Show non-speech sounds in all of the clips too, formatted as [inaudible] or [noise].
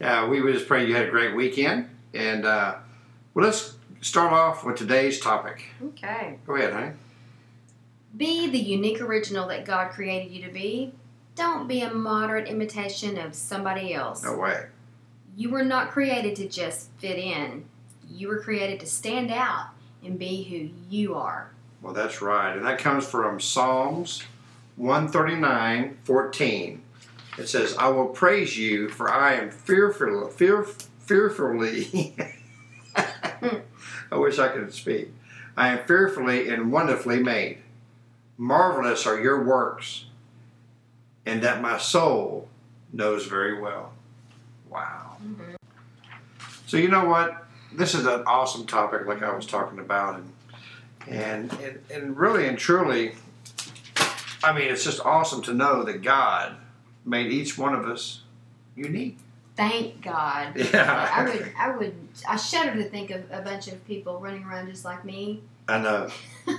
yeah, we would just pray you had a great weekend. And uh, well, let's start off with today's topic. Okay. Go ahead, honey. Be the unique original that God created you to be. Don't be a moderate imitation of somebody else. No way. You were not created to just fit in. You were created to stand out and be who you are. Well, that's right. And that comes from Psalms 139 14. It says, I will praise you, for I am fearful, fear, fearfully. [laughs] I wish I could speak. I am fearfully and wonderfully made. Marvelous are your works, and that my soul knows very well. Wow. Mm-hmm. So, you know what? This is an awesome topic, like I was talking about. And, and, and, and really and truly, I mean, it's just awesome to know that God made each one of us unique. Thank God. [laughs] Yeah. I would, I would, I shudder to think of a bunch of people running around just like me. I know. [laughs]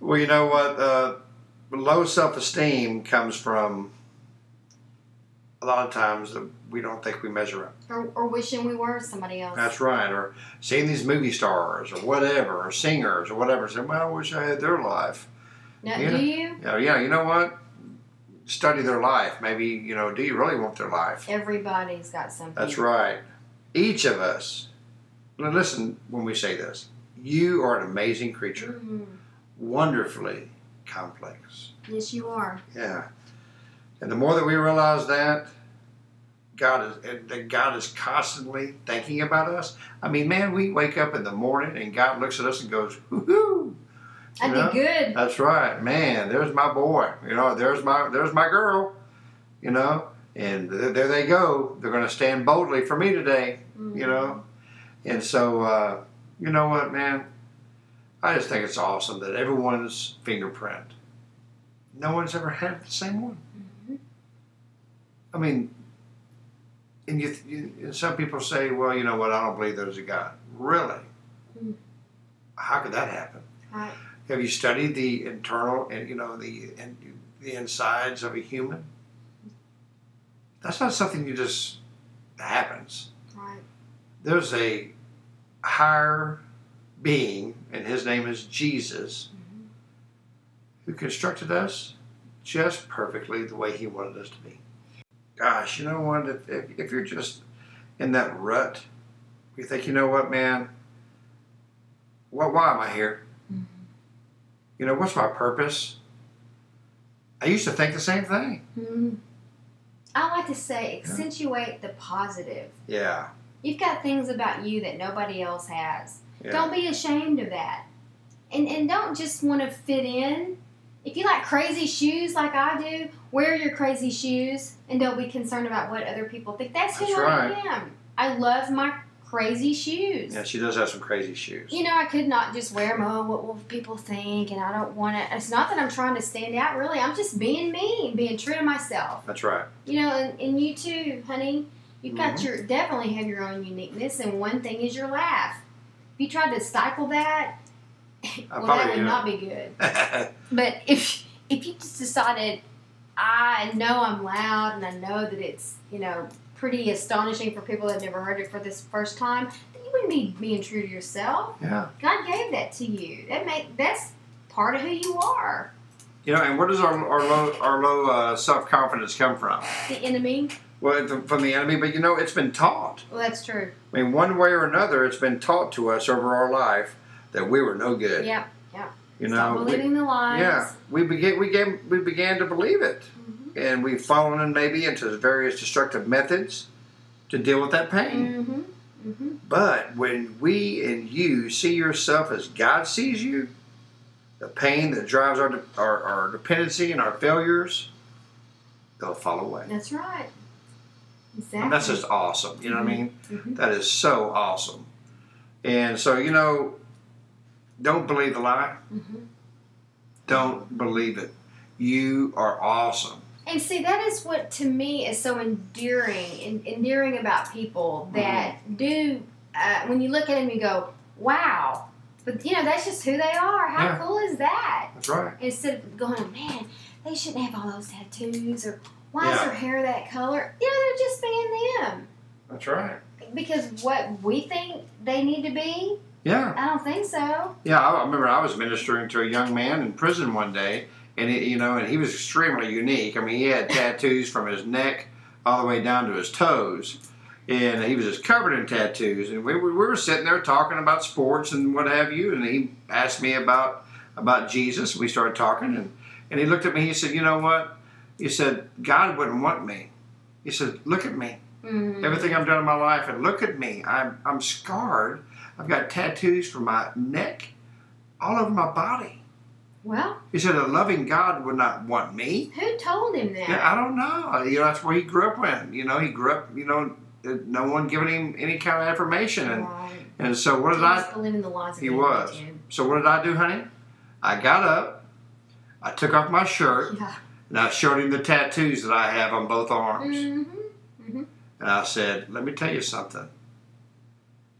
well, you know what? Uh, low self esteem comes from a lot of times that we don't think we measure up. Or, or wishing we were somebody else. That's right. Or seeing these movie stars or whatever, or singers or whatever, saying, well, I wish I had their life. Now, Yeah. Do you? Yeah, yeah, you know what? Study their life. Maybe, you know, do you really want their life? Everybody's got something. That's right. Each of us, now listen when we say this, you are an amazing creature, Mhm. wonderfully complex. Yes, you are. Yeah. And the more that we realize that, God is that God is constantly thinking about us. I mean, man, we wake up in the morning and God looks at us and goes, "Whoo!" I know? did good. That's right, man. There's my boy. You know, there's my there's my girl. You know, and th- there they go. They're going to stand boldly for me today. Mhm. You know, and so uh, you know what, man. I just think it's awesome that everyone's fingerprint. No one's ever had the same one. Mhm. I mean, and you, you and some people say, well, you know what? I don't believe there's a God. Really? Hmm. How could that happen? Right. Have you studied the internal and you know the and the insides of a human? That's not something you just happens. Right. There's a higher being, and his name is Jesus, Mhm. who constructed us just perfectly the way he wanted us to be. Gosh, you know what? If, if, if you're just in that rut, you think, you know what, man? What? Why am I here? You know, what's my purpose? I used to think the same thing. Mhm. I like to say accentuate the positive. Yeah. You've got things about you that nobody else has. yeah. Don't be ashamed of that. And and don't just want to fit in. If you like crazy shoes like I do, wear your crazy shoes and don't be concerned about what other people think. That's who That's I right. am. I love my crazy shoes. Yeah, she does have some crazy shoes. You know, I could not just wear them. Oh, what will people think? And I don't want to. It's not that I'm trying to stand out. Really, I'm just being me and being true to myself. That's right. You know, and, and you too, honey. You've got Mhm. your definitely have your own uniqueness, and one thing is your laugh. If you tried to stifle that, [laughs] well, that would do. not be good. [laughs] But if if you just decided, I know I'm loud, and I know that it's you know pretty astonishing for people that have never heard it for this first time, then you wouldn't be being true to yourself. yeah. God gave that to you. That make that's part of who you are. You know, and where does our, our low our low uh, self confidence come from? The enemy. Well, from- from the enemy, but you know, it's been taught. Well, that's true. I mean, one way or another, it's been taught to us over our life that we were no good. Yeah. Yeah. You Stop know, we- believing the lies. yeah, we began we began we began to believe it, Mhm. And we've fallen in maybe into various destructive methods to deal with that pain. Mm-hmm. Mm-hmm. But when we and you see yourself as God sees you, the pain that drives our, our, our dependency and our failures, they'll fall away. That's right. Exactly. And that's just awesome. You know what I mean? Mhm. That is so awesome. And so, you know, don't believe the lie. Mhm. Don't believe it. You are awesome. And see, that is what to me is so endearing, en- endearing about people that do. Uh, when you look at them, you go, "Wow!" But you know, that's just who they are. How Yeah. cool is that? That's right. Instead of going, "Man, they shouldn't have all those tattoos," or "Why is Yeah. their hair that color?" You know, they're just being them. That's right. Because what we think they need to be, Yeah. I don't think so. Yeah, I I remember I was ministering to a young man in prison one day, and he, you know, and he was extremely unique. I mean, he had tattoos from his neck all the way down to his toes, and he was just covered in tattoos. And we, were- we were sitting there talking about sports and what have you, and he asked me about about Jesus. We started talking, and and he looked at me. He said, "You know what?" He said, "God wouldn't want me." He said, "Look at me." Mm. everything I've done in my life, and look at me. I'm I'm scarred. I've got tattoos from my neck all over my body. Well, He said, "A loving God would not want me." who told him that? Yeah, I don't know. You know, that's where he grew up in. You know, he grew up. You know, uh, no one giving him any kind of affirmation, and Right. and so what He did I? was believing the He was. too. So what did I do, honey? I got up. I took off my shirt Yeah. and I showed him the tattoos that I have on both arms. Mm-hmm. And I said, "Let me tell you something.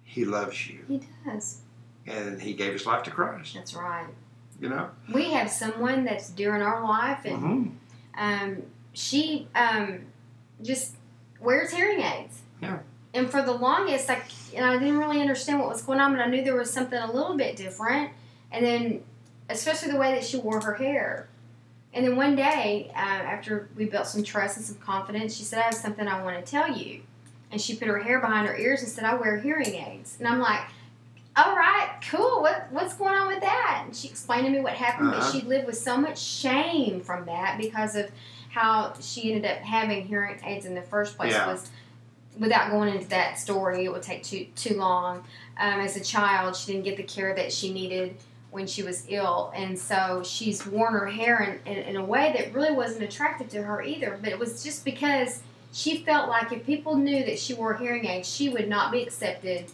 He loves you." He does. and he gave his life to Christ. That's right. You know. We have someone that's during our life, and hmm um, she um, just wears hearing aids. Yeah. And for the longest, like, and I didn't really understand what was going on, but I knew there was something a little bit different. And then, especially the way that she wore her hair. And then one day, uh, after we built some trust and some confidence, she said, "I have something I want to tell you." And she put her hair behind her ears and said, "I wear hearing aids." And I'm like, "All right, cool. What what's going on with that?" And she explained to me what happened, Uh-huh. but she lived with so much shame from that because of how she ended up having hearing aids in the first place Yeah. was without going into that story it would take too too long um, as a child she didn't get the care that she needed when she was ill and so she's worn her hair in, in, in a way that really wasn't attractive to her either but it was just because she felt like if people knew that she wore hearing aids she would not be accepted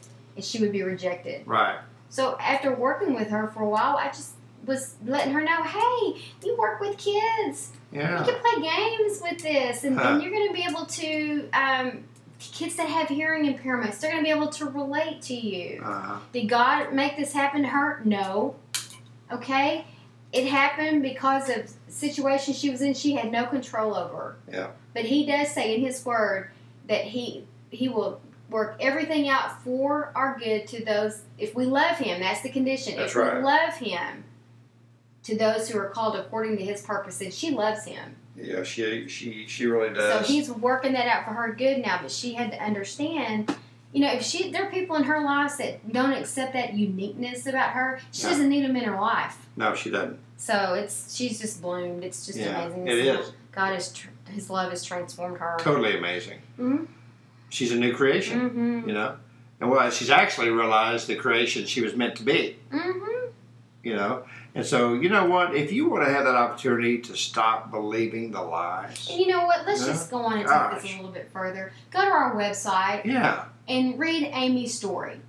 she would be rejected Right. so after working with her for a while i just was letting her know hey you work with kids Yeah. you can play games with this, and, Huh. and you're going to be able to. Um, kids that have hearing impairments, they're going to be able to relate to you. Uh-huh. Did God make this happen to her? No. Okay? It happened because of the situation she was in. She had no control over. Yeah. But He does say in His Word that He He will work everything out for our good to those if we love Him. That's the condition. That's if right. we love Him, to those who are called according to His purpose, and she loves Him. Yeah. She she she really does. So he's working that out for her good now, but she had to understand, you know, if she there are people in her life that don't accept that uniqueness about her, she No. doesn't need them in her life. no, she doesn't. So it's she's just bloomed. It's just Yeah, amazing. it how is. God has tr- His love has transformed her. Totally amazing. Mhm. She's a new creation. Mm-hmm. You know. And well, she's actually realized the creation she was meant to be. Mm-hmm. You know. And so you know what? If you want to have that opportunity to stop believing the lies. And you know what? Let's Yeah. just go on and take this a little bit further. Go to our website Yeah. and read Amy's story.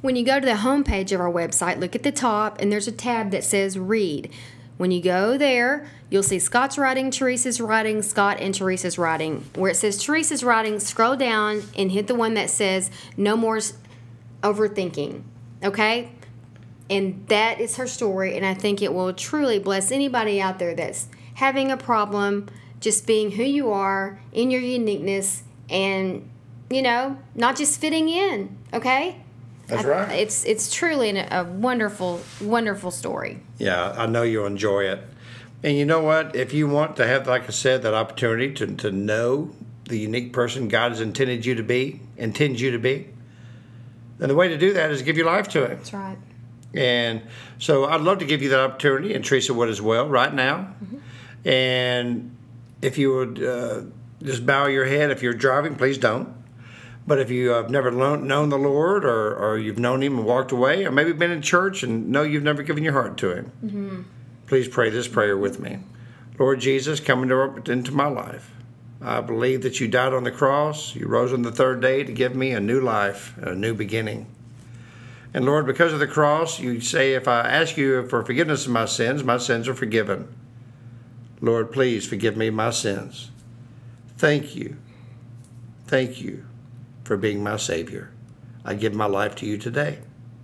When you go to the homepage of our website, look at the top, and there's a tab that says Read. When you go there, you'll see Scott's writing, Teresa's writing, Scott and Teresa's writing. Where it says Teresa's writing, scroll down and hit the one that says No More Overthinking. Okay? And that is her story, and I think it will truly bless anybody out there that's having a problem just being who you are in your uniqueness and, you know, not just fitting in, okay? That's I- right. It's it's truly an, a wonderful, wonderful story. Yeah, I know you'll enjoy it. And you know what? If you want to have, like I said, that opportunity to, to know the unique person God has intended you to be, intends you to be, then the way to do that is give your life to Him. That's right. And so I'd love to give you that opportunity, and Teresa would as well, right now. And if you would uh, just bow your head, if you're driving, please don't. But if you have never known the Lord, or, or you've known Him and walked away, or maybe been in church and know you've never given your heart to Him, mm-hmm. please pray this prayer with me. Lord Jesus, come into, into my life. I believe that you died on the cross, you rose on the third day to give me a new life, a new beginning. And Lord, because of the cross, you say if I ask you for forgiveness of my sins, my sins are forgiven. Lord, please forgive me my sins. Thank you. Thank you for being my Savior. I give my life to you today.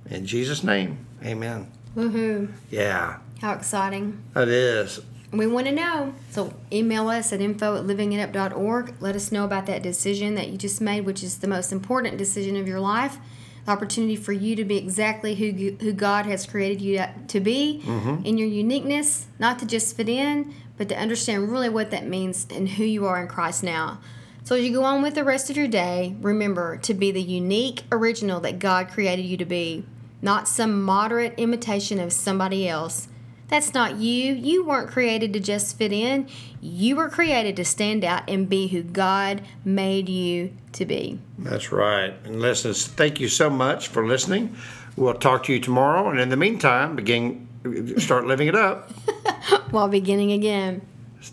In Jesus' name, amen. Woohoo. Yeah, How exciting. it is. We want to know. So email us at info at livingitup.org. Let us know about that decision that you just made, which is the most important decision of your life. The opportunity for you to be exactly who, who God has created you to be mm-hmm. in your uniqueness, not to just fit in, but to understand really what that means and who you are in Christ now. So as you go on with the rest of your day, remember to be the unique original that God created you to be, not some moderate imitation of somebody else. That's not you. You weren't created to just fit in. You were created to stand out and be who God made you to be. That's right. And listeners, thank you so much for listening. We'll talk to you tomorrow. And in the meantime, begin start living it up. [laughs] While beginning again.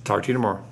Talk to you tomorrow.